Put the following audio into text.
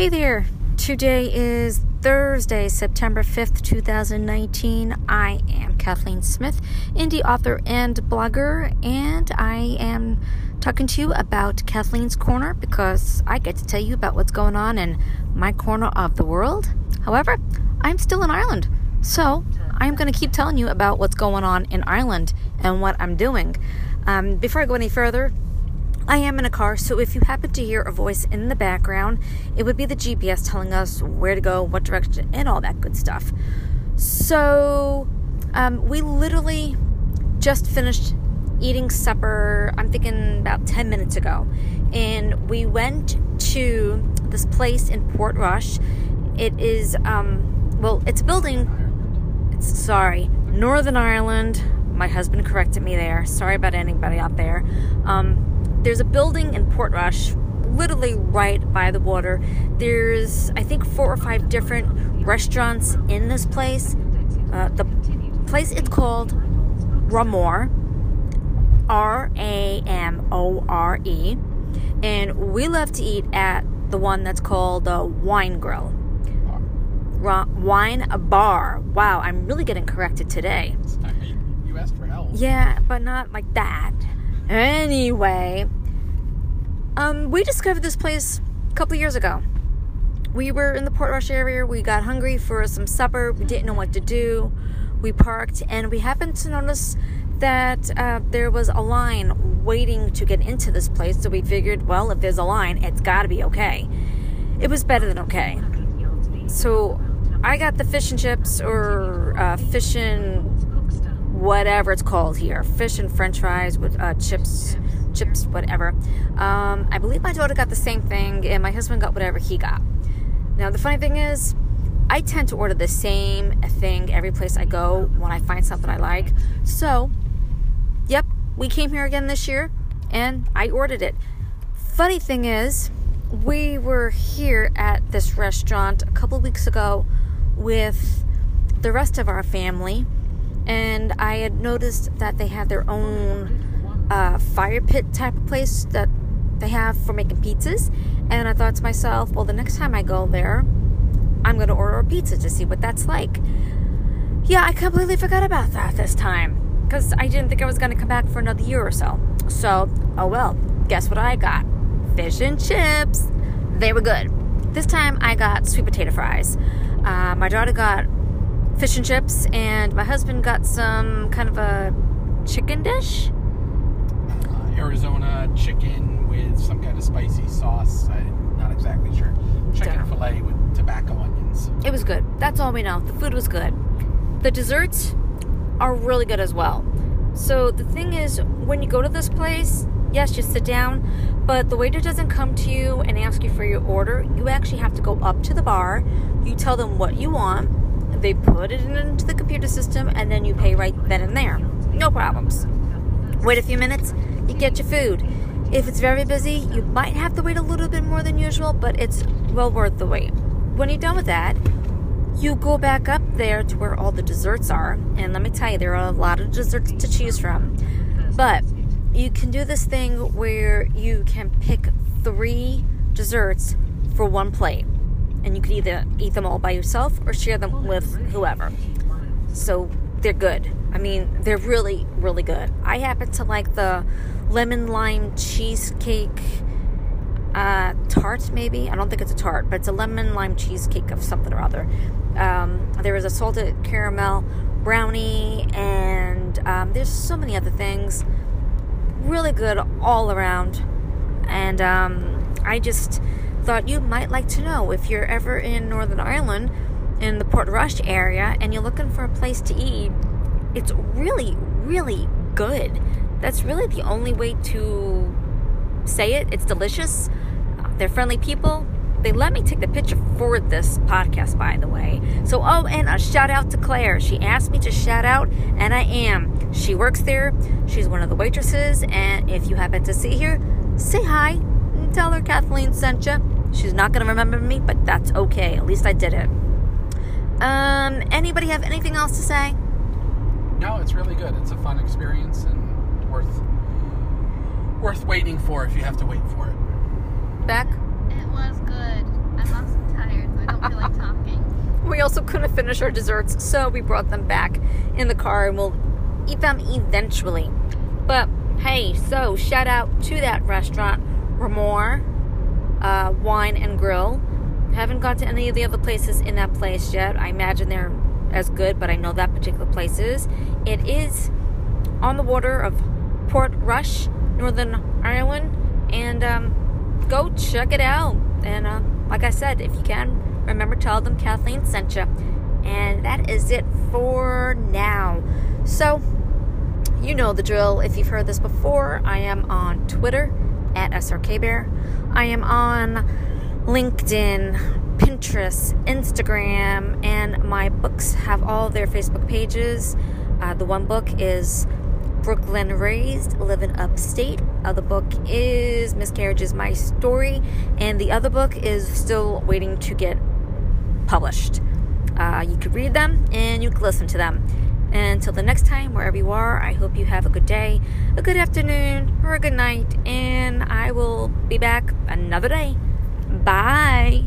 Hey there. Today is Thursday, September 5th, 2019. I am Kathleen Smith, indie author and blogger, and I am talking to you about Kathleen's Corner because I get to tell you about what's going on in my corner of the world. However, I'm still in Ireland, so I'm going to keep telling you about what's going on in Ireland and what I'm doing. Um, before I go any further, I am in a car, so if you happen to hear a voice in the background, it would be the GPS telling us where to go, what direction, and all that good stuff. So, um, we literally just finished eating supper, I'm thinking about 10 minutes ago. And we went to this place in Portrush. It is, um, well, it's a building, it's, sorry, Northern Ireland. My husband corrected me there. Sorry about anybody out there. Um, there's a building in Portrush, literally right by the water. There's, I think, four or five different restaurants in this place. Uh, the place it's called Ramore, R A M O R E, and we love to eat at the one that's called the Wine Grill. Ra- wine bar. Wow, I'm really getting corrected today. You asked for help. Yeah, but not like that. Anyway, um, we discovered this place a couple years ago. We were in the Portrush area. We got hungry for some supper. We didn't know what to do. We parked, and we happened to notice that uh, there was a line waiting to get into this place. So we figured, well, if there's a line, it's got to be okay. It was better than okay. So I got the fish and chips or uh, fish and whatever it's called here. Fish and french fries with uh, chips chips whatever. Um, i believe my daughter got the same thing and my husband got whatever he got. Now the funny thing is i tend to order the same thing every place i go when i find something i like. So yep we came here again this year and i ordered it. Funny thing is we were here at this restaurant a couple weeks ago with the rest of our family and I had noticed that they have their own uh, fire pit type of place that they have for making pizzas. And I thought to myself, well, the next time I go there, I'm going to order a pizza to see what that's like. Yeah, I completely forgot about that this time because I didn't think I was going to come back for another year or so. So, oh well, guess what I got? Fish and chips. They were good. This time I got sweet potato fries. Uh, my daughter got fish and chips, and my husband got some kind of a chicken dish. Uh, Arizona chicken with some kind of spicy sauce. I'm not exactly sure. Chicken fillet with tobacco onions. It was good. That's all we know. The food was good. The desserts are really good as well. So the thing is, when you go to this place, yes, you sit down, but the waiter doesn't come to you and ask you for your order. You actually have to go up to the bar. You tell them what you want. They put it into the computer system, and then you pay right then and there. No problems. Wait a few minutes, you get your food. If it's very busy, you might have to wait a little bit more than usual, but it's well worth the wait. When you're done with that, you go back up there to where all the desserts are. And let me tell you, there are a lot of desserts to choose from. But you can do this thing where you can pick three desserts for one plate. And you can either eat them all by yourself or share them with whoever. So they're good. I mean, they're really, really good. I happen to like the lemon lime cheesecake uh, tart, maybe. I don't think it's a tart, but it's a lemon lime cheesecake of something or other. Um, there is a salted caramel brownie, and um, there's so many other things. Really good all around. And um, I just thought you might like to know if you're ever in Northern Ireland in the Portrush area and you're looking for a place to eat, it's really, really good. That's really the only way to say it. It's delicious. They're friendly people. They let me take the picture for this podcast, by the way. So, oh, and a shout out to Claire. She asked me to shout out, and I am. She works there. She's one of the waitresses, and if you happen to see her, say hi and tell her Kathleen sent you. She's not going to remember me, but that's okay. At least I did it. Um, anybody have anything else to say? No, it's really good. It's a fun experience and worth worth waiting for if you have to wait for it. Beck? It was good. I'm also tired so I don't feel like talking. We also couldn't finish our desserts, so we brought them back in the car and we'll eat them eventually. But hey, so shout out to that restaurant, Ramore uh, Wine and Grill. Haven't gone to any of the other places in that place yet. I imagine they're as good, but I know that particular place is. It is on the water of Portrush, Northern Ireland, and um, go check it out. And uh, like I said, if you can, remember tell them Kathleen sent you. And that is it for now. So, you know the drill. If you've heard this before, I am on Twitter at SRK Bear. I am on LinkedIn, Pinterest, Instagram, and my books have all their Facebook pages. Uh, the one book is Brooklyn Raised, Living Upstate. The other book is Miscarriage is My Story, and the other book is still waiting to get published. Uh, you could read them and you could listen to them. And until the next time, wherever you are, I hope you have a good day, a good afternoon, or a good night, and I will be back another day. Bye.